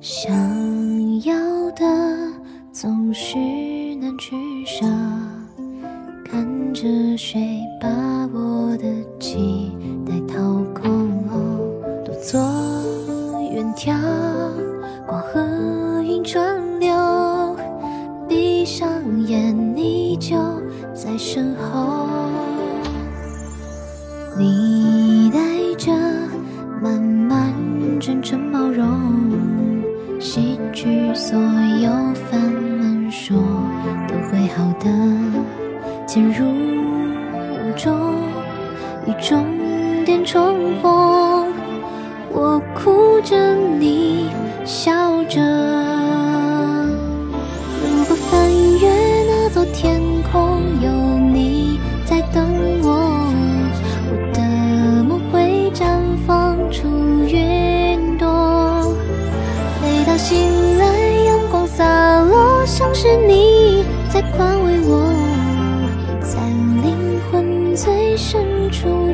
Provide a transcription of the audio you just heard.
想要的总是难取舍，看着谁把我的期待掏空，独坐远眺，光和云川流，闭上眼你就在身后，你所有烦闷，说都会好的。渐入无中，与终点重逢，我哭着，你笑着。是你在宽慰我，在灵魂最深处。